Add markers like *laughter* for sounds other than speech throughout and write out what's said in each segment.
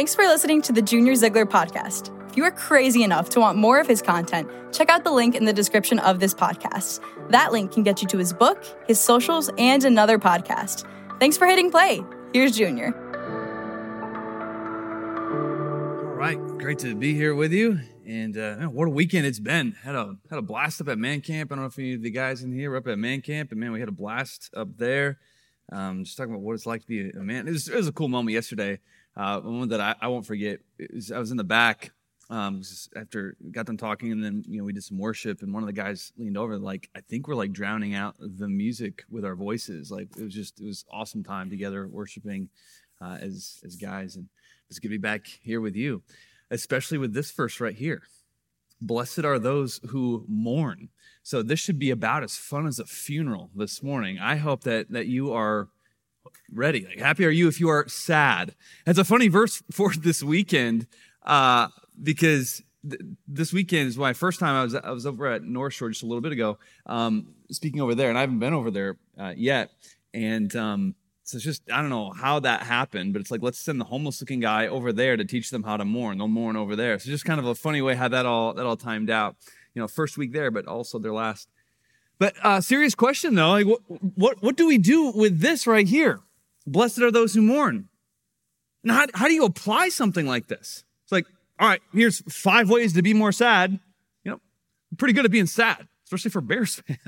Thanks for listening to the Junior Ziegler podcast. If you are crazy enough to want more of his content, check out the link in the description of this podcast. That link can get you to his book, his socials, and another podcast. Thanks for hitting play. Here's Junior. All right, great to be here with you. And uh, man, what a weekend it's been. Had a had a blast up at Man Camp. I don't know if any of the guys in here were up at Man Camp, and man, we had a blast up there. Um, just talking about what it's like to be a man. It was, it was a cool moment yesterday. Uh, one that I, I won't forget. Was, I was in the back um, after got them talking, and then you know we did some worship, and one of the guys leaned over, like I think we're like drowning out the music with our voices. Like it was just it was awesome time together worshiping uh, as as guys, and it's good to be back here with you, especially with this verse right here. Blessed are those who mourn. So this should be about as fun as a funeral this morning. I hope that that you are ready. Like, happy are you if you are sad. It's a funny verse *laughs* for this weekend uh, because th- this weekend is my first time I was I was over at North Shore just a little bit ago, um, speaking over there, and I haven't been over there uh, yet. And um, so it's just I don't know how that happened, but it's like let's send the homeless looking guy over there to teach them how to mourn. They'll mourn over there. So just kind of a funny way how that all that all timed out. You know, first week there, but also their last but uh, serious question though, like what, what what do we do with this right here? Blessed are those who mourn. Now, how, how do you apply something like this? It's like, all right, here's five ways to be more sad. You know, I'm pretty good at being sad, especially for Bears *laughs* fan.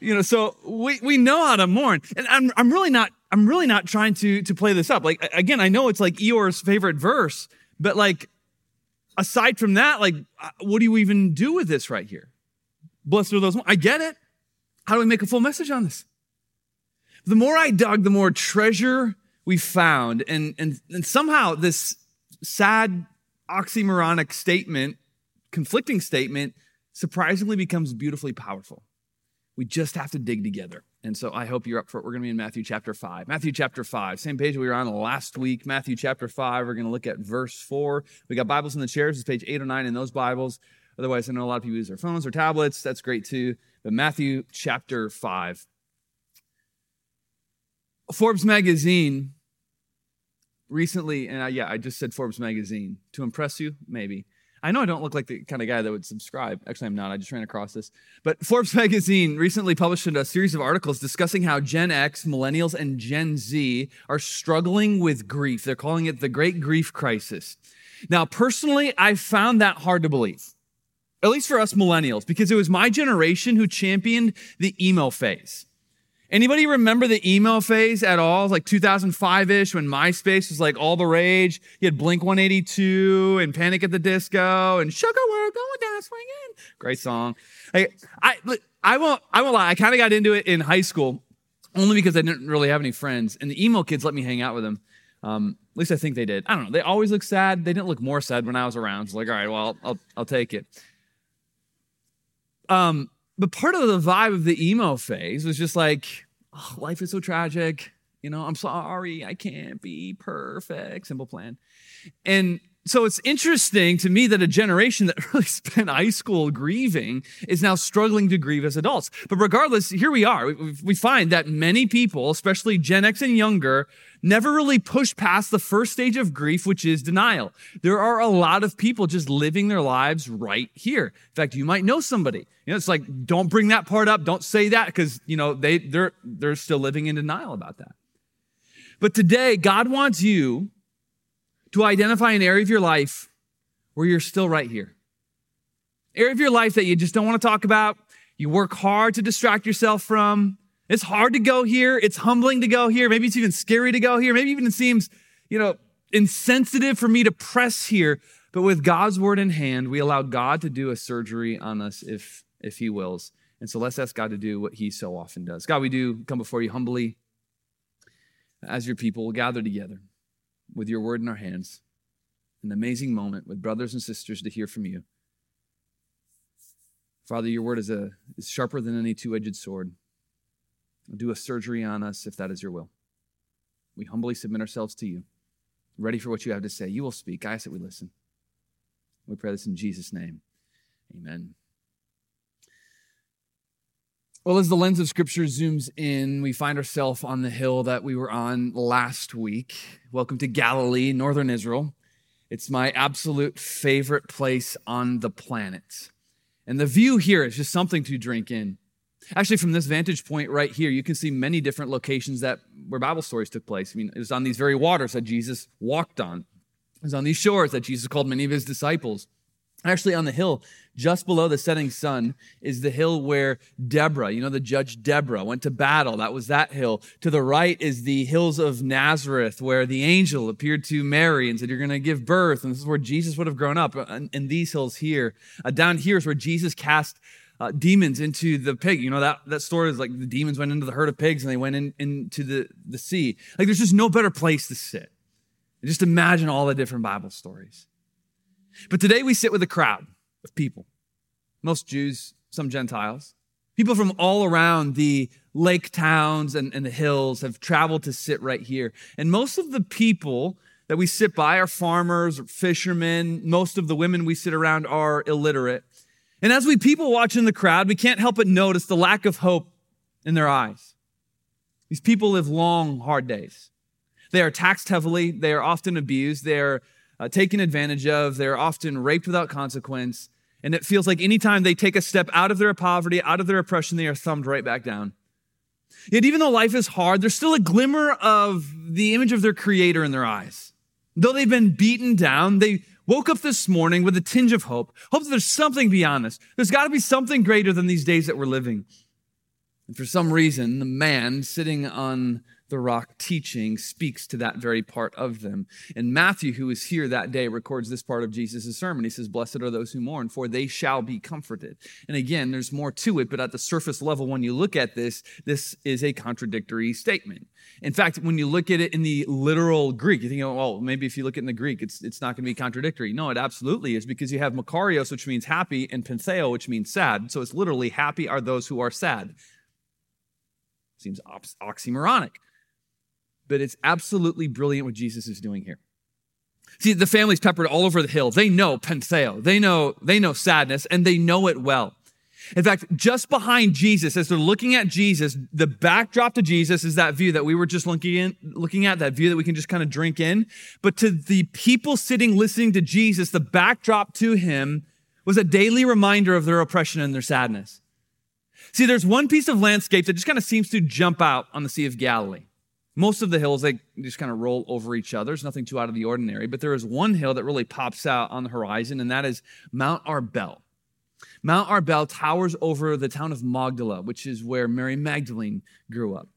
you know, so we, we know how to mourn. And I'm, I'm really not, I'm really not trying to, to play this up. Like, again, I know it's like Eeyore's favorite verse, but like, aside from that, like, uh, what do you even do with this right here? Blessed are those. I get it. How do we make a full message on this? The more I dug, the more treasure we found. And, and, and somehow this sad oxymoronic statement, conflicting statement, surprisingly becomes beautifully powerful. We just have to dig together. And so I hope you're up for it. We're going to be in Matthew chapter 5. Matthew chapter 5, same page we were on last week. Matthew chapter 5, we're going to look at verse 4. We got Bibles in the chairs. It's page 8 or 9 in those Bibles. Otherwise, I know a lot of people use their phones or tablets. That's great too. But Matthew chapter 5. Forbes magazine recently, and I, yeah, I just said Forbes magazine to impress you, maybe. I know I don't look like the kind of guy that would subscribe. Actually, I'm not. I just ran across this. But Forbes *laughs* magazine recently published a series of articles discussing how Gen X, millennials, and Gen Z are struggling with grief. They're calling it the Great Grief Crisis. Now, personally, I found that hard to believe at least for us millennials, because it was my generation who championed the emo phase. Anybody remember the emo phase at all? Like 2005-ish when MySpace was like all the rage. You had Blink 182 and Panic at the Disco and Sugar We're going down swinging. Great song. I, I, won't, I won't lie. I kind of got into it in high school only because I didn't really have any friends and the emo kids let me hang out with them. Um, at least I think they did. I don't know. They always look sad. They didn't look more sad when I was around. It's like, all right, well, I'll, I'll take it. Um, but part of the vibe of the emo phase was just like, oh, life is so tragic. You know, I'm sorry, I can't be perfect. Simple plan. And so it's interesting to me that a generation that *laughs* really spent high school grieving is now struggling to grieve as adults. But regardless, here we are. We find that many people, especially Gen X and younger, never really push past the first stage of grief, which is denial. There are a lot of people just living their lives right here. In fact, you might know somebody. You know, it's like, don't bring that part up. Don't say that because, you know, they, they're, they're still living in denial about that. But today, God wants you to identify an area of your life where you're still right here. Area of your life that you just don't want to talk about. You work hard to distract yourself from. It's hard to go here. It's humbling to go here. Maybe it's even scary to go here. Maybe even it seems, you know, insensitive for me to press here. But with God's word in hand, we allow God to do a surgery on us if, if he wills. And so let's ask God to do what he so often does. God, we do come before you humbly as your people gather together with your word in our hands. An amazing moment with brothers and sisters to hear from you. Father, your word is, a, is sharper than any two edged sword. Do a surgery on us if that is your will. We humbly submit ourselves to you, ready for what you have to say. You will speak. I that we listen. We pray this in Jesus' name. Amen. Well, as the lens of scripture zooms in, we find ourselves on the hill that we were on last week. Welcome to Galilee, northern Israel. It's my absolute favorite place on the planet. And the view here is just something to drink in. Actually, from this vantage point right here, you can see many different locations that where Bible stories took place. I mean, it was on these very waters that Jesus walked on. It was on these shores that Jesus called many of his disciples. Actually, on the hill just below the setting sun is the hill where Deborah, you know, the judge Deborah, went to battle. That was that hill. To the right is the hills of Nazareth, where the angel appeared to Mary and said, You're going to give birth. And this is where Jesus would have grown up. In these hills here, uh, down here is where Jesus cast uh, demons into the pig. You know, that, that story is like the demons went into the herd of pigs and they went in, into the, the sea. Like, there's just no better place to sit. Just imagine all the different Bible stories. But today we sit with a crowd of people, most Jews, some Gentiles. People from all around the lake towns and, and the hills have traveled to sit right here. And most of the people that we sit by are farmers or fishermen. Most of the women we sit around are illiterate. And as we people watch in the crowd, we can't help but notice the lack of hope in their eyes. These people live long, hard days. They are taxed heavily. They are often abused. They are uh, taken advantage of. They're often raped without consequence. And it feels like anytime they take a step out of their poverty, out of their oppression, they are thumbed right back down. Yet, even though life is hard, there's still a glimmer of the image of their creator in their eyes. Though they've been beaten down, they woke up this morning with a tinge of hope. Hope that there's something beyond this. There's got to be something greater than these days that we're living. And for some reason, the man sitting on the rock teaching speaks to that very part of them. And Matthew, who was here that day, records this part of Jesus' sermon. He says, Blessed are those who mourn, for they shall be comforted. And again, there's more to it, but at the surface level, when you look at this, this is a contradictory statement. In fact, when you look at it in the literal Greek, you think, well, maybe if you look at it in the Greek, it's, it's not going to be contradictory. No, it absolutely is because you have makarios, which means happy, and pentheo, which means sad. So it's literally happy are those who are sad. Seems oxymoronic but it's absolutely brilliant what Jesus is doing here. See, the family's peppered all over the hill. They know pentheo. They know, they know sadness and they know it well. In fact, just behind Jesus, as they're looking at Jesus, the backdrop to Jesus is that view that we were just looking in, looking at, that view that we can just kind of drink in. But to the people sitting listening to Jesus, the backdrop to him was a daily reminder of their oppression and their sadness. See, there's one piece of landscape that just kind of seems to jump out on the Sea of Galilee. Most of the hills, they just kind of roll over each other. There's nothing too out of the ordinary. But there is one hill that really pops out on the horizon, and that is Mount Arbel. Mount Arbel towers over the town of Magdala, which is where Mary Magdalene grew up.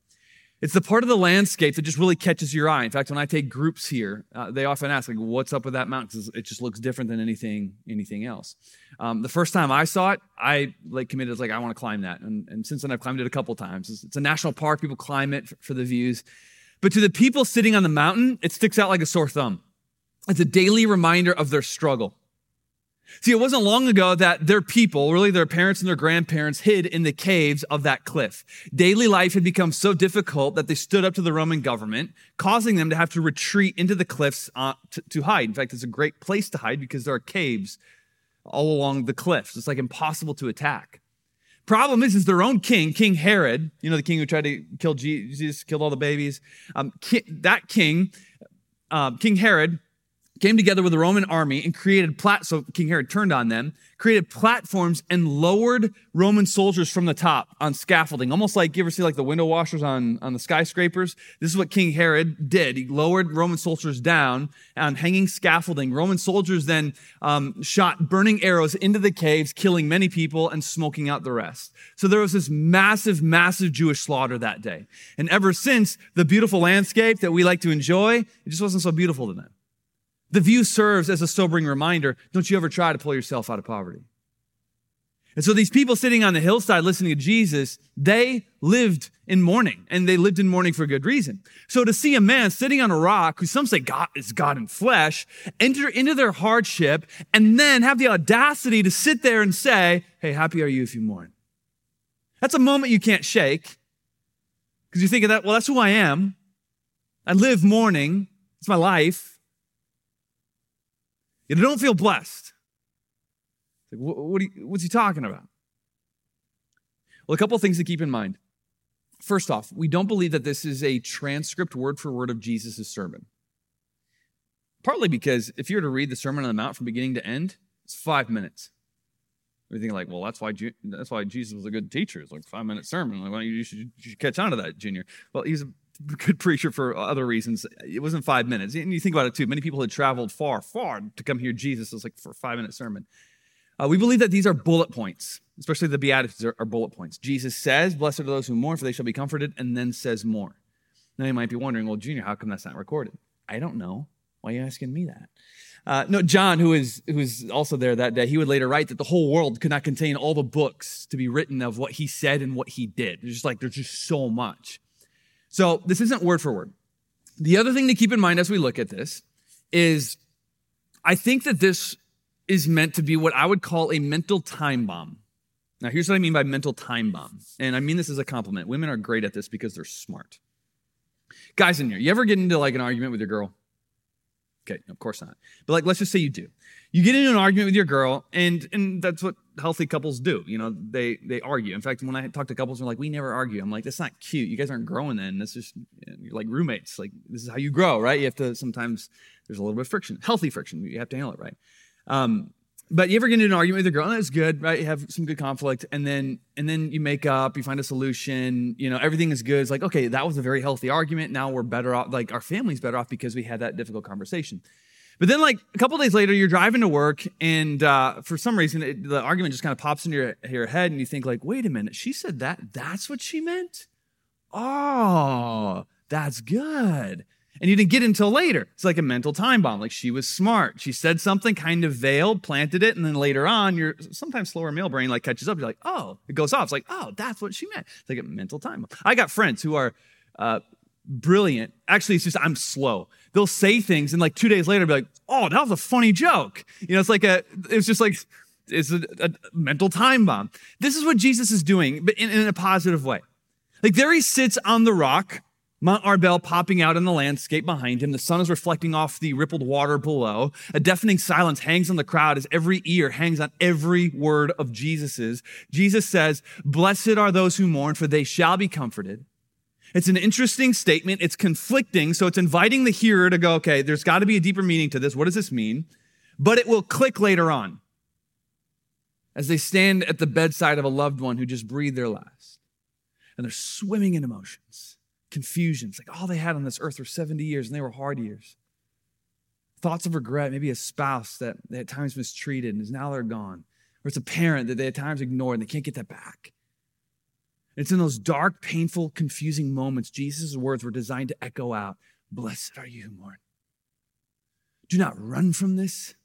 It's the part of the landscape that just really catches your eye. In fact, when I take groups here, uh, they often ask, like, "What's up with that mountain?" Because it just looks different than anything anything else. Um, the first time I saw it, I like committed like I want to climb that, and, and since then I've climbed it a couple times. It's, it's a national park; people climb it for, for the views. But to the people sitting on the mountain, it sticks out like a sore thumb. It's a daily reminder of their struggle. See, it wasn't long ago that their people, really their parents and their grandparents, hid in the caves of that cliff. Daily life had become so difficult that they stood up to the Roman government, causing them to have to retreat into the cliffs uh, to, to, hide. In fact, it's a great place to hide because there are caves all along the cliffs. It's like impossible to attack. Problem is, is their own king, King Herod, you know, the king who tried to kill Jesus, killed all the babies. Um, that king, uh, King Herod, came together with the Roman army and created plat. So King Herod turned on them, created platforms and lowered Roman soldiers from the top on scaffolding, almost like you ever see like the window washers on, on the skyscrapers. This is what King Herod did. He lowered Roman soldiers down on hanging scaffolding. Roman soldiers then um, shot burning arrows into the caves, killing many people and smoking out the rest. So there was this massive, massive Jewish slaughter that day. And ever since, the beautiful landscape that we like to enjoy, it just wasn't so beautiful to them. The view serves as a sobering reminder don't you ever try to pull yourself out of poverty. And so these people sitting on the hillside listening to Jesus, they lived in mourning and they lived in mourning for good reason. So to see a man sitting on a rock who some say God is God in flesh enter into their hardship and then have the audacity to sit there and say, Hey, happy are you if you mourn? That's a moment you can't shake because you think of that, well, that's who I am. I live mourning. It's my life. You don't feel blessed. What, you, what's he talking about? Well, a couple things to keep in mind. First off, we don't believe that this is a transcript word for word of Jesus' sermon. Partly because if you were to read the Sermon on the Mount from beginning to end, it's five minutes. We think like, well, that's why that's why Jesus was a good teacher. It's like five minute sermon. Like, well, you should, you should catch on to that, Junior. Well, he's a good preacher for other reasons. It wasn't five minutes. And you think about it too. Many people had traveled far, far to come hear Jesus. It was like for a five minute sermon. Uh, we believe that these are bullet points, especially the Beatitudes are, are bullet points. Jesus says, Blessed are those who mourn, for they shall be comforted, and then says more. Now you might be wondering, well, Junior, how come that's not recorded? I don't know. Why are you asking me that? Uh, no, John, who is who is also there that day, he would later write that the whole world could not contain all the books to be written of what he said and what he did. It's just like there's just so much. So this isn't word for word. The other thing to keep in mind as we look at this is I think that this is meant to be what I would call a mental time bomb. Now, here's what I mean by mental time bomb. And I mean this as a compliment. Women are great at this because they're smart. Guys in here, you ever get into like an argument with your girl? Okay, of course not. But like, let's just say you do. You get into an argument with your girl, and and that's what healthy couples do. You know, they they argue. In fact, when I talk to couples, they're like, "We never argue." I'm like, "That's not cute. You guys aren't growing then. That's just you're like roommates. Like this is how you grow, right? You have to sometimes there's a little bit of friction, healthy friction. You have to handle it right. Um, but you ever get into an argument with a girl, and that's good, right? You have some good conflict, and then and then you make up, you find a solution, you know, everything is good. It's like, okay, that was a very healthy argument. Now we're better off, like our family's better off because we had that difficult conversation. But then, like a couple days later, you're driving to work, and uh, for some reason, it, the argument just kind of pops into your, your head, and you think, like, wait a minute, she said that. That's what she meant. Oh, that's good. And you didn't get until later. It's like a mental time bomb. Like she was smart. She said something, kind of veiled, planted it, and then later on, your sometimes slower male brain like catches up. You're like, oh, it goes off. It's like, oh, that's what she meant. It's like a mental time bomb. I got friends who are uh, brilliant. Actually, it's just I'm slow. They'll say things, and like two days later, be like, oh, that was a funny joke. You know, it's like a, it's just like, it's a, a mental time bomb. This is what Jesus is doing, but in, in a positive way. Like there he sits on the rock Mount Arbel popping out in the landscape behind him. The sun is reflecting off the rippled water below. A deafening silence hangs on the crowd as every ear hangs on every word of Jesus's. Jesus says, Blessed are those who mourn, for they shall be comforted. It's an interesting statement. It's conflicting. So it's inviting the hearer to go, okay, there's got to be a deeper meaning to this. What does this mean? But it will click later on as they stand at the bedside of a loved one who just breathed their last. And they're swimming in emotions confusions. Like all they had on this earth were 70 years and they were hard years. Thoughts of regret, maybe a spouse that they at times mistreated and is now they're gone. Or it's a parent that they at times ignored and they can't get that back. It's in those dark, painful, confusing moments Jesus' words were designed to echo out Blessed are you who mourn. Do not run from this.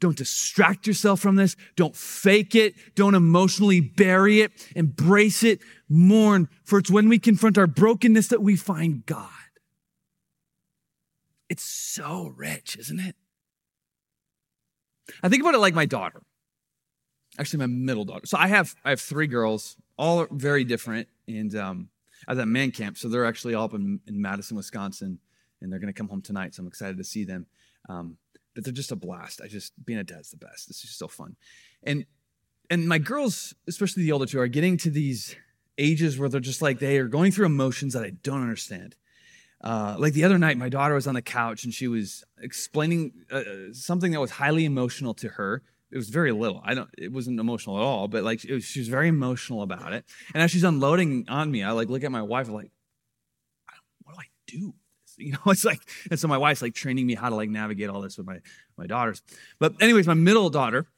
Don't distract yourself from this. Don't fake it. Don't emotionally bury it. Embrace it. Mourn, for it's when we confront our brokenness that we find God. It's so rich, isn't it? I think about it like my daughter. Actually, my middle daughter. So I have I have three girls, all very different, and um, I was at man camp, so they're actually all up in, in Madison, Wisconsin, and they're going to come home tonight. So I'm excited to see them. Um, but they're just a blast. I just being a dad's the best. This is so fun. And and my girls, especially the older two, are getting to these ages where they're just like they are going through emotions that I don't understand. Uh, like the other night, my daughter was on the couch and she was explaining uh, something that was highly emotional to her. It was very little. I don't. It wasn't emotional at all. But like was, she was very emotional about it. And as she's unloading on me, I like look at my wife like, what do I do? *laughs* You know, it's like, and so my wife's like training me how to like navigate all this with my my daughters. But anyways, my middle daughter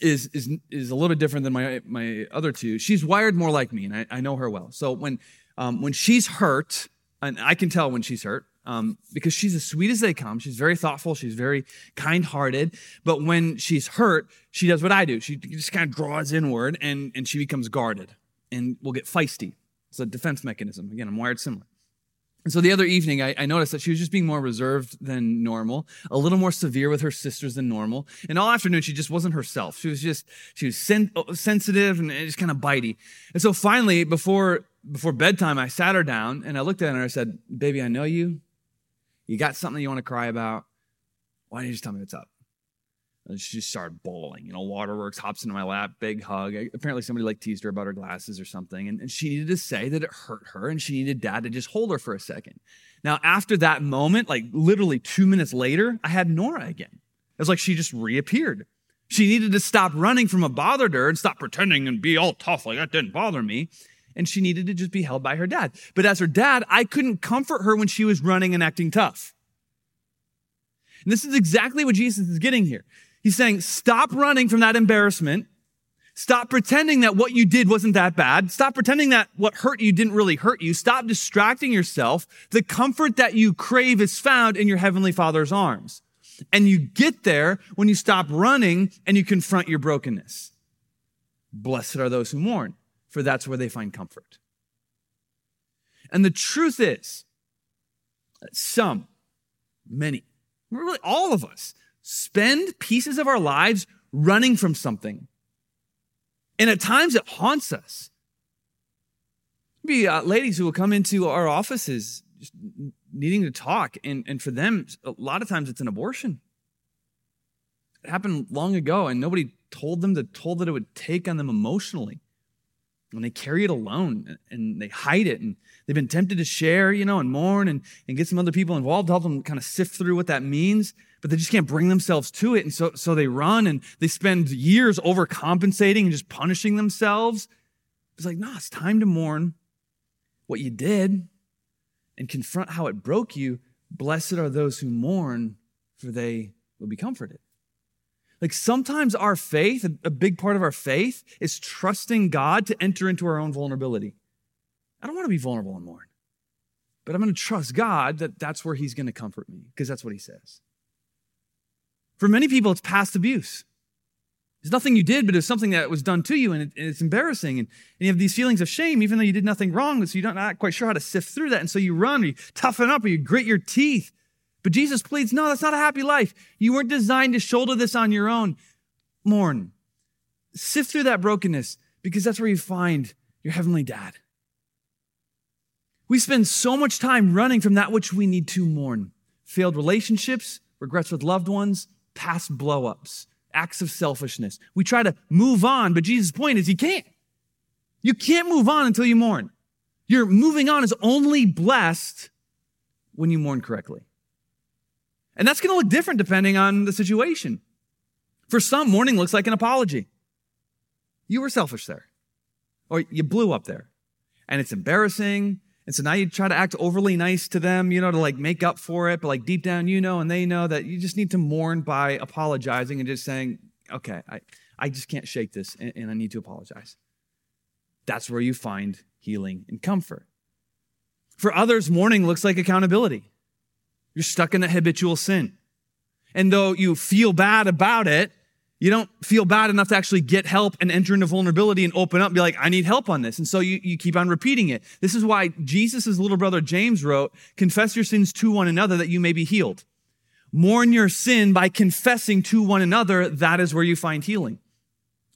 is is is a little bit different than my my other two. She's wired more like me, and I, I know her well. So when um, when she's hurt, and I can tell when she's hurt. Um, because she's as sweet as they come. She's very thoughtful. She's very kind hearted. But when she's hurt, she does what I do. She just kind of draws inward and, and she becomes guarded and will get feisty. It's a defense mechanism. Again, I'm wired similar. And so the other evening, I, I, noticed that she was just being more reserved than normal, a little more severe with her sisters than normal. And all afternoon, she just wasn't herself. She was just, she was sen- sensitive and just kind of bitey. And so finally, before, before bedtime, I sat her down and I looked at her and I said, Baby, I know you. You got something you want to cry about. Why don't you just tell me what's up? And she just started bawling. You know, Waterworks hops into my lap, big hug. Apparently, somebody like teased her about her glasses or something. And, and she needed to say that it hurt her and she needed dad to just hold her for a second. Now, after that moment, like literally two minutes later, I had Nora again. It was like she just reappeared. She needed to stop running from what bothered her and stop pretending and be all tough like that didn't bother me. And she needed to just be held by her dad. But as her dad, I couldn't comfort her when she was running and acting tough. And this is exactly what Jesus is getting here. He's saying, stop running from that embarrassment. Stop pretending that what you did wasn't that bad. Stop pretending that what hurt you didn't really hurt you. Stop distracting yourself. The comfort that you crave is found in your heavenly father's arms. And you get there when you stop running and you confront your brokenness. Blessed are those who mourn, for that's where they find comfort. And the truth is some, many, really all of us, spend pieces of our lives running from something. And at times it haunts us. Be uh, ladies who will come into our offices needing to talk, and, and for them, a lot of times it's an abortion. It happened long ago, and nobody told them the toll that it would take on them emotionally. And they carry it alone and they hide it. And they've been tempted to share, you know, and mourn and, and get some other people involved to help them kind of sift through what that means but they just can't bring themselves to it. And so, so they run and they spend years overcompensating and just punishing themselves. It's like, no, it's time to mourn what you did and confront how it broke you. Blessed are those who mourn, for they will be comforted. Like sometimes our faith, a big part of our faith, is trusting God to enter into our own vulnerability. I don't want to be vulnerable and mourn, but I'm going to trust God that that's where He's going to comfort me because that's what He says. For many people, it's past abuse. It's nothing you did, but it's something that was done to you, and, it, and it's embarrassing. And, and, you have these feelings of shame, even though you did nothing wrong, so you're not quite sure how to sift through that. And so you run, or you toughen up, or you grit your teeth. But Jesus pleads, no, that's not a happy life. You weren't designed to shoulder this on your own. Mourn. Sift through that brokenness, because that's where you find your heavenly dad. We spend so much time running from that which we need to mourn failed relationships, regrets with loved ones, past blowups, acts of selfishness. We try to move on, but Jesus' point is you can't. You can't move on until you mourn. Your moving on is only blessed when you mourn correctly. And that's going to look different depending on the situation. For some, mourning looks like an apology. You were selfish there, or you blew up there, and it's embarrassing. And so now you try to act overly nice to them, you know, to like make up for it. But like deep down, you know, and they know that you just need to mourn by apologizing and just saying, okay, I, I just can't shake this and, and I need to apologize. That's where you find healing and comfort. For others, mourning looks like accountability. You're stuck in that habitual sin. And though you feel bad about it, you don't feel bad enough to actually get help and enter into vulnerability and open up and be like, I need help on this. And so you, you keep on repeating it. This is why Jesus' little brother James wrote, confess your sins to one another that you may be healed. Mourn your sin by confessing to one another. That is where you find healing.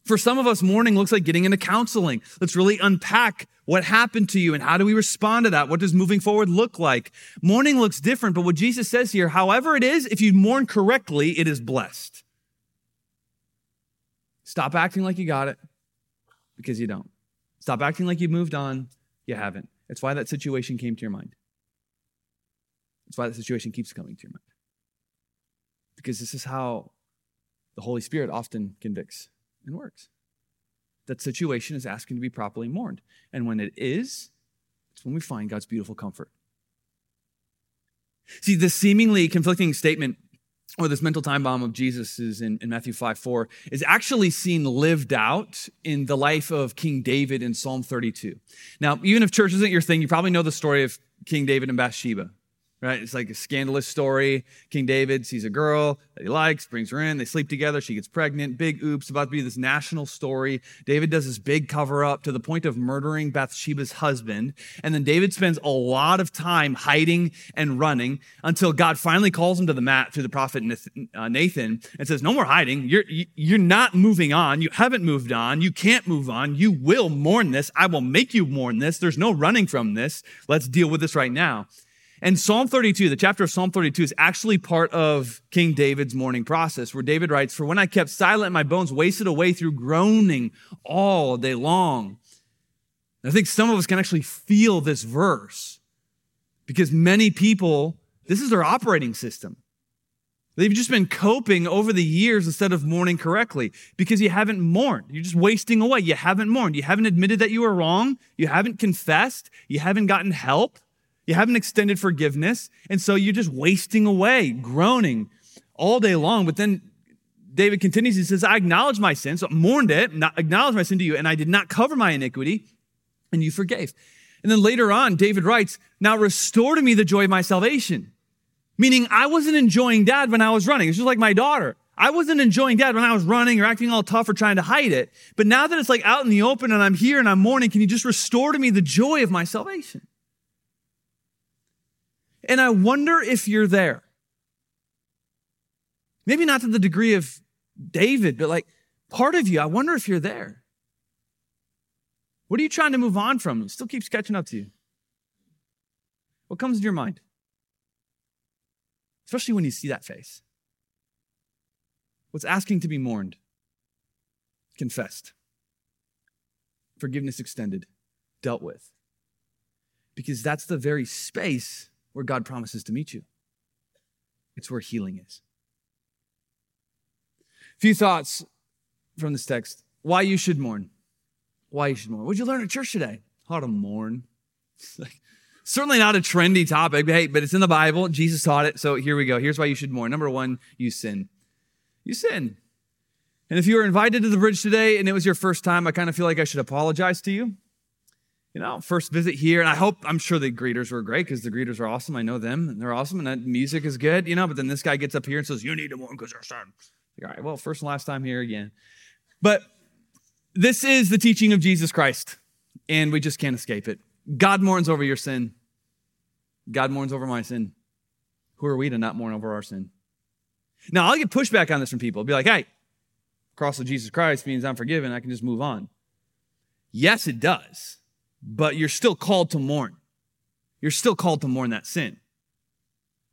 For some of us, mourning looks like getting into counseling. Let's really unpack what happened to you and how do we respond to that? What does moving forward look like? Mourning looks different, but what Jesus says here, however it is, if you mourn correctly, it is blessed. Stop acting like you got it because you don't. Stop acting like you've moved on. You haven't. It's why that situation came to your mind. It's why that situation keeps coming to your mind. Because this is how the Holy Spirit often convicts and works. That situation is asking to be properly mourned. And when it is, it's when we find God's beautiful comfort. See, the seemingly conflicting statement or this mental time bomb of Jesus is in, in, Matthew 5 4 is actually seen lived out in the life of King David in Psalm 32. Now, even if church isn't your thing, you probably know the story of King David and Bathsheba right? It's like a scandalous story. King David sees a girl that he likes, brings her in, they sleep together, she gets pregnant, big oops, about to be this national story. David does this big cover up to the point of murdering Bathsheba's husband. And then David spends a lot of time hiding and running until God finally calls him to the mat through the prophet uh, Nathan and says, No more hiding. You're, you're not moving on. You haven't moved on. You can't move on. You will mourn this. I will make you mourn this. There's no running from this. Let's deal with this right now. And Psalm 32, the chapter of Psalm 32 is actually part of King David's mourning process, where David writes, For when I kept silent, my bones wasted away through groaning all day long. And I think some of us can actually feel this verse because many people, this is their operating system. They've just been coping over the years instead of mourning correctly because you haven't mourned. You're just wasting away. You haven't mourned. You haven't admitted that you were wrong. You haven't confessed. You haven't gotten help. You haven't extended forgiveness. And so you're just wasting away, groaning all day long. But then David continues, he says, I acknowledge my sin, so mourned it, not acknowledge my sin to you, and I did not cover my iniquity, and you forgave. And then later on, David writes, Now restore to me the joy of my salvation Meaning I wasn't enjoying dad when I was running. It's just like my daughter. I wasn't enjoying dad when I was running or acting all tough or trying to hide it. But now that it's like out in the open and I'm here and I'm mourning, can you just restore to me the joy of my salvation? And I wonder if you're there. Maybe not to the degree of David, but like part of you, I wonder if you're there. What are you trying to move on from? It still keeps catching up to you. What comes to your mind? especially when you see that face. What's asking to be mourned, confessed, forgiveness extended, dealt with. Because that's the very space where God promises to meet you. It's where healing is. A few thoughts from this text. Why you should mourn. Why you should mourn. What'd you learn at church today? How to mourn. *laughs* Certainly not a trendy topic, but hey, but it's in the Bible. Jesus taught it. So here we go. Here's why you should mourn. Number one, you sin. You sin. And if you were invited to the bridge today and it was your first time, I kind of feel like I should apologize to you. You know, first visit here, and I hope, I'm sure the greeters were great because the greeters are awesome. I know them, and they're awesome, and that music is good, you know, but then this guy gets up here and says, You need to mourn because you're son. All right, well, first and last time here again. But this is the teaching of Jesus Christ, and we just can't escape it. God mourns over your sin. God mourns over my sin. Who are we to not mourn over our sin? Now, I'll get pushback on this from people. I'll be like, hey, cross of Jesus Christ means I'm forgiven. I can just move on. Yes, it does. But you're still called to mourn. You're still called to mourn that sin.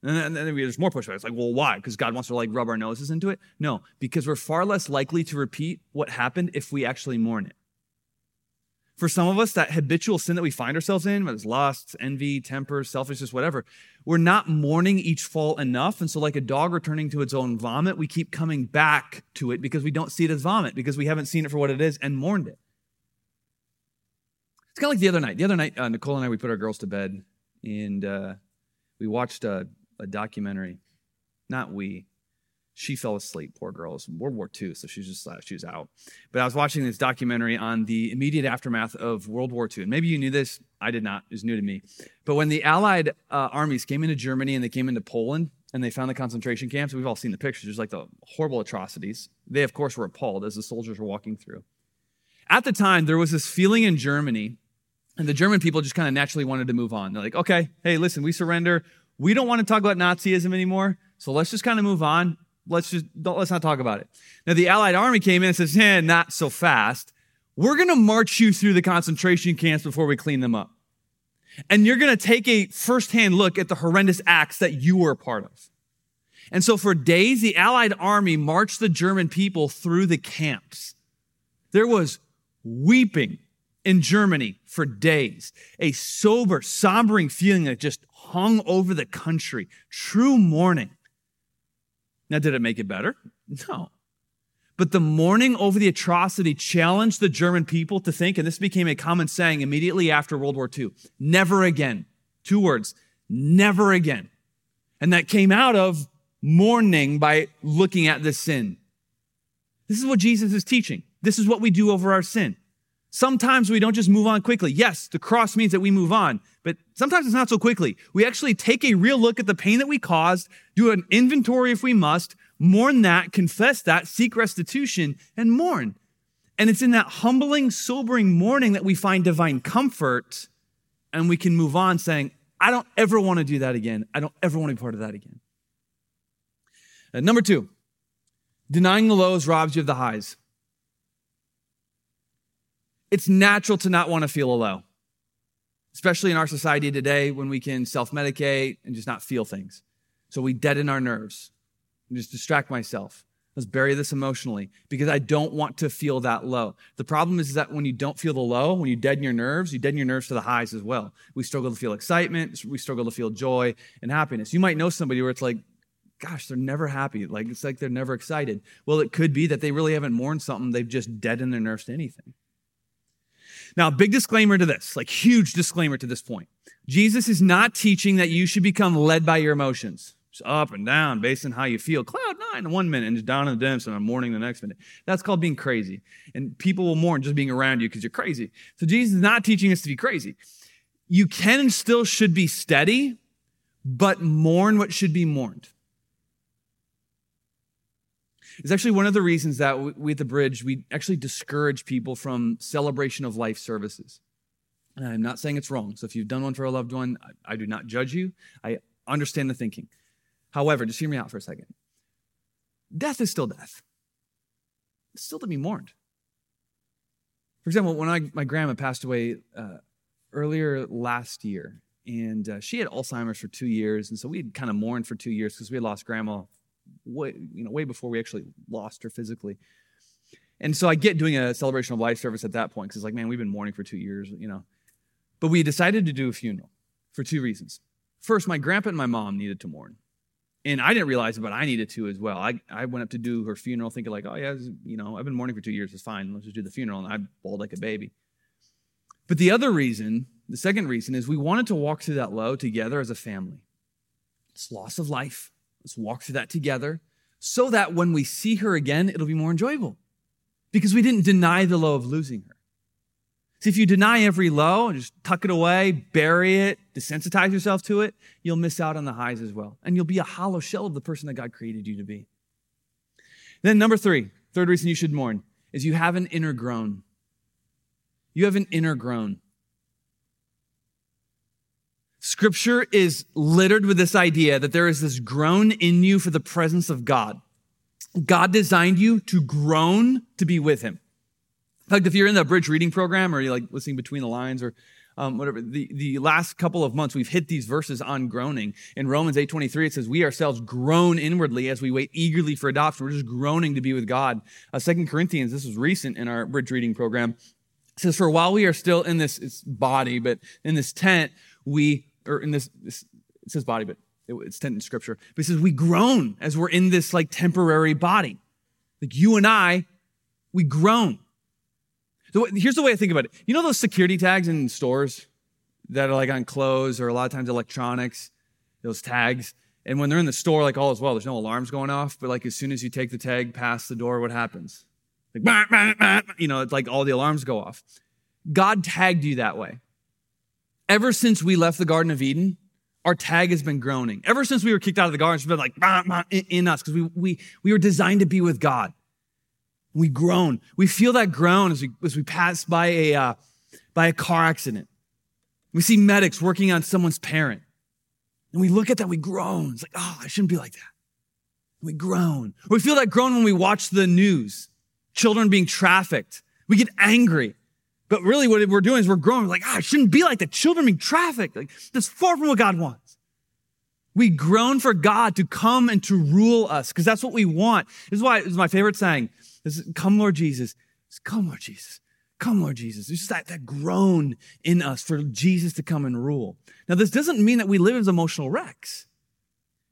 And then, and then there's more pushback. It's like, well, why? Because God wants to like rub our noses into it? No, because we're far less likely to repeat what happened if we actually mourn it. For some of us, that habitual sin that we find ourselves in, whether it's lust, envy, temper, selfishness, whatever, we're not mourning each fall enough. And so, like a dog returning to its own vomit, we keep coming back to it because we don't see it as vomit, because we haven't seen it for what it is and mourned it. It's kind of like the other night. The other night, uh, Nicole and I, we put our girls to bed and uh, we watched a, a documentary. Not we, she fell asleep. Poor girl. It was World War II, so she's just uh, she was out. But I was watching this documentary on the immediate aftermath of World War II, and maybe you knew this. I did not. It was new to me. But when the Allied uh, armies came into Germany and they came into Poland and they found the concentration camps, we've all seen the pictures. There's like the horrible atrocities. They, of course, were appalled as the soldiers were walking through. At the time, there was this feeling in Germany, and the German people just kind of naturally wanted to move on. They're like, okay, hey, listen, we surrender. We don't want to talk about Nazism anymore. So let's just kind of move on let's just let's not talk about it. Now the Allied army came in and says, "Eh, not so fast. We're to march you through the concentration camps before we clean them up." And you're to take a firsthand look at the horrendous acts that you were a part of. And so for days, the Allied army marched the German people through the camps. There was weeping in Germany for days, a sober, sombering feeling that just hung over the country, true mourning. Now, did it make it better? No. But the mourning over the atrocity challenged the German people to think, and this became a common saying immediately after World War II never again. Two words, never again. And that came out of mourning by looking at the sin. This is what Jesus is teaching. This is what we do over our sin. Sometimes we don't just move on quickly. Yes, the cross means that we move on, but sometimes it's not so quickly. We actually take a real look at the pain that we caused, do an inventory if we must, mourn that, confess that, seek restitution, and mourn. And it's in that humbling, sobering mourning that we find divine comfort and we can move on saying, I don't ever want to do that again. I don't ever want to be part of that again. Uh, number two, denying the lows robs you of the highs it's natural to not want to feel a low. especially in our society today when we can self medicate and just not feel things. So we deaden our nerves and just distract myself. Let's bury this emotionally because I don't want to feel that low. The problem is that when you don't feel the low, when you deaden your nerves, you deaden your nerves to the highs as well. We struggle to feel excitement, we struggle to feel joy and happiness. You might know somebody where it's like, gosh, they're never happy. Like it's like they're never excited. Well, it could be that they really haven't mourned something, they've just deadened their nerves to anything. Now, big disclaimer to this, like huge disclaimer to this point. Jesus is not teaching that you should become led by your emotions. Just up and down based on how you feel. Cloud nine in one minute and just down in the dumps and I'm mourning the next minute. That's called being crazy. And people will mourn just being around you because you're crazy. So Jesus is not teaching us to be crazy. You can and still should be steady, but mourn what should be mourned. It's actually one of the reasons that we at the bridge, we actually discourage people from celebration of life services. And I'm not saying it's wrong. So if you've done one for a loved one, I, I do not judge you. I understand the thinking. However, just hear me out for a second. Death is still death. It's still to be mourned. For example, when I, my grandma passed away uh, earlier last year, and uh, she had Alzheimer's for two years, and so we had kind of mourned for two years because we had lost grandma way, you know, way before we actually lost her physically. And so I get doing a celebration of life service at that point because it's like, man, we've been mourning for two years, you know. But we decided to do a funeral for two reasons. First, my grandpa and my mom needed to mourn. And I didn't realize it, but I needed to as well. I, I went up to do her funeral thinking like, oh yeah, you know, I've been mourning for two years. It's fine. Let's just do the funeral. And I bawled like a baby. But the other reason, the second reason is we wanted to walk through that low together as a family. It's loss of life. Let's walk through that together so that when we see her again, it'll be more enjoyable because we didn't deny the low of losing her. See, if you deny every low and just tuck it away, bury it, desensitize yourself to it, you'll miss out on the highs as well. And you'll be a hollow shell of the person that God created you to be. Then, number three, third reason you should mourn is you have an inner groan. You have an inner groan. Scripture is littered with this idea that there is this groan in you for the presence of God. God designed you to groan to be with Him. In fact, if you're in the bridge reading program or you're like listening between the lines or um, whatever, the, the last couple of months we've hit these verses on groaning. In Romans 8.23, it says, we ourselves groan inwardly as we wait eagerly for adoption. We're just groaning to be with God. Uh, Second Corinthians, this was recent in our bridge reading program, says, for while we are still in this body, but in this tent, we or in this, this it says body, but it, it's tent in scripture. But it says we groan as we're in this like temporary body. Like you and I, we groan. So here's the way I think about it. You know those security tags in stores that are like on clothes or a lot of times electronics, those tags. And when they're in the store, like all is well, there's no alarms going off. But like as soon as you take the tag past the door, what happens? Like, *laughs* you know, it's like all the alarms go off. God tagged you that way. Ever since we left the Garden of Eden, our tag has been groaning. Ever since we were kicked out of the garden, it's been like bah, bah, in, in us because we, we, we were designed to be with God. We groan. We feel that groan as we, as we pass by a, uh, by a car accident. We see medics working on someone's parent. And we look at that, we groan. It's like, oh, I shouldn't be like that. We groan. We feel that groan when we watch the news. Children being trafficked. We get angry. But really, what we're doing is we're growing. We're like, ah, I shouldn't be like that. Children being trafficked. Like, that's far from what God wants. We groan for God to come and to rule us because that's what we want. This is why it's my favorite saying. This is, come, Lord Jesus. It's, come, Lord Jesus. Come, Lord Jesus. It's just that, that groan in us for Jesus to come and rule. Now, this doesn't mean that we live as emotional wrecks.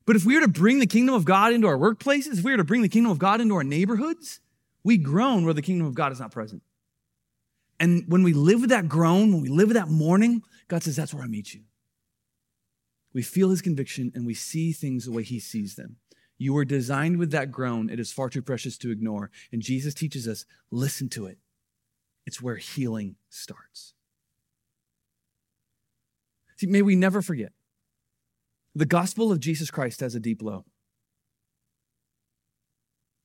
But if we are to bring the kingdom of God into our workplaces, if we are to bring the kingdom of God into our neighborhoods, we groan where the kingdom of God is not present. And when we live with that groan, when we live with that mourning, God says, That's where I meet you. We feel his conviction and we see things the way he sees them. You were designed with that groan. It is far too precious to ignore. And Jesus teaches us listen to it. It's where healing starts. See, may we never forget the gospel of Jesus Christ has a deep low.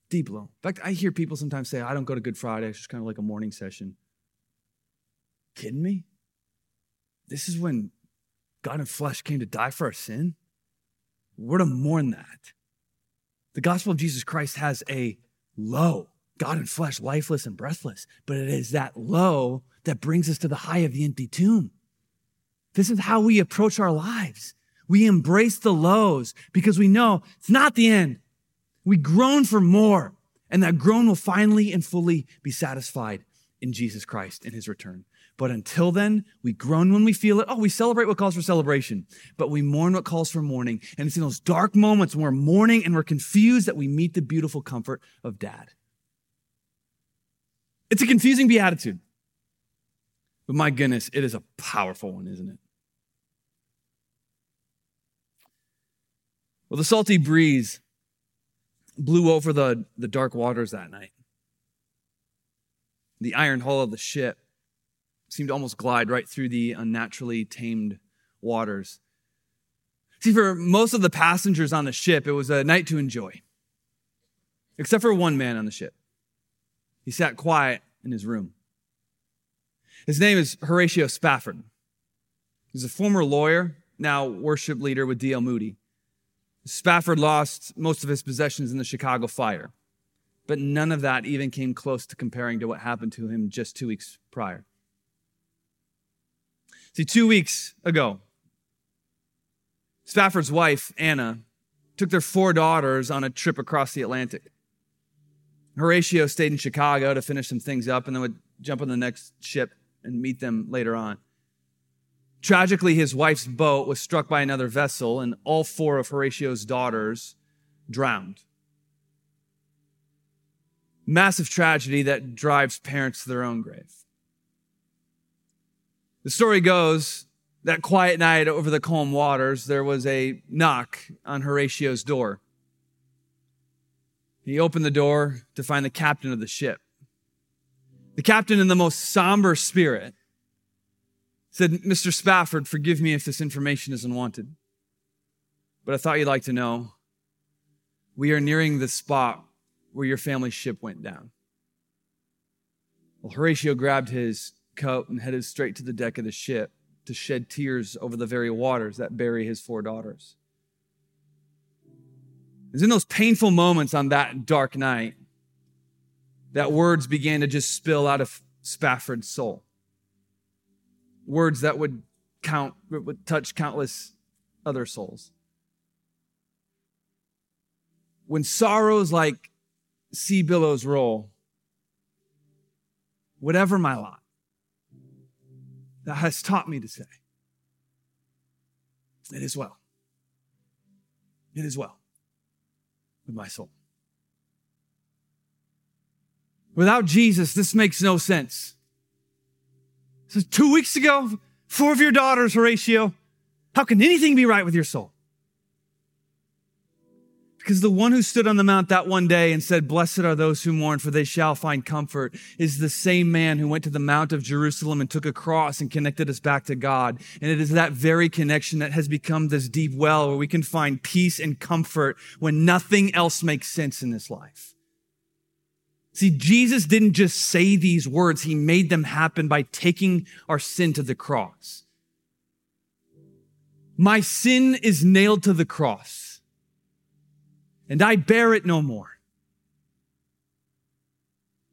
Deep low. In fact, I hear people sometimes say, I don't go to Good Friday. It's just kind of like a mourning session kidding me? This is when God in flesh came to die for our sin? We're to mourn that. The gospel of Jesus Christ has a low, God in flesh, lifeless and breathless, but it is that low that brings us to the high of the empty tomb. This is how we approach our lives. We embrace the lows because we know it's not the end. We groan for more, and that groan will finally and fully be satisfied in Jesus Christ in his return. But until then, we groan when we feel it. Oh, we celebrate what calls for celebration, but we mourn what calls for mourning. And it's in those dark moments when we're mourning and we're confused that we meet the beautiful comfort of dad. It's a confusing beatitude. But my goodness, it is a powerful one, isn't it? Well, the salty breeze blew over the, the dark waters that night. The iron hull of the ship seemed to almost glide right through the unnaturally tamed waters. See, for most of the passengers on the ship, it was a night to enjoy, except for one man on the ship. He sat quiet in his room. His name is Horatio Spafford. He's a former lawyer, now worship leader with D.L. Moody. Spafford lost most of his possessions in the Chicago fire, but none of that even came close to comparing to what happened to him just two weeks prior. See, two weeks ago, Spafford's wife, Anna, took their four daughters on a trip across the Atlantic. Horatio stayed in Chicago to finish some things up and then would jump on the next ship and meet them later on. Tragically, his wife's boat was struck by another vessel, and all four of Horatio's daughters drowned. Massive tragedy that drives parents to their own grave. The story goes that quiet night over the calm waters, there was a knock on Horatio's door. He opened the door to find the captain of the ship. The captain, in the most somber spirit, said, Mr. Spafford, forgive me if this information isn't wanted. But I thought you'd like to know we are nearing the spot where your family's ship went down. Well, Horatio grabbed his coat and headed straight to the deck of the ship to shed tears over the very waters that bury his four daughters. It was in those painful moments on that dark night that words began to just spill out of Spafford's soul words that would count, would touch countless other souls. When sorrows like sea billows roll, whatever my lot, that has taught me to say, it is well. It is well with my soul. Without Jesus, this makes no sense. So two weeks ago, four of your daughters, Horatio. How can anything be right with your soul? Because the one who stood on the mount that one day and said, Blessed are those who mourn, for they shall find comfort, is the same man who went to the Mount of Jerusalem and took a cross and connected us back to God. And it is that very connection that has become this deep well where we can find peace and comfort when nothing else makes sense in this life. See, Jesus didn't just say these words, he made them happen by taking our sin to the cross. My sin is nailed to the cross, and I bear it no more.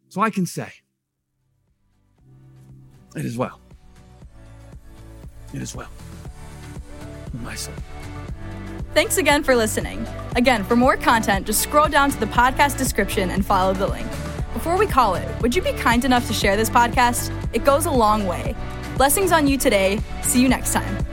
So I can say, It is well. It is well my soul. Thanks again for listening. Again, for more content, just scroll down to the podcast description and follow the link. Before we call it, would you be kind enough to share this podcast? It goes a long way. Blessings on you today. See you next time.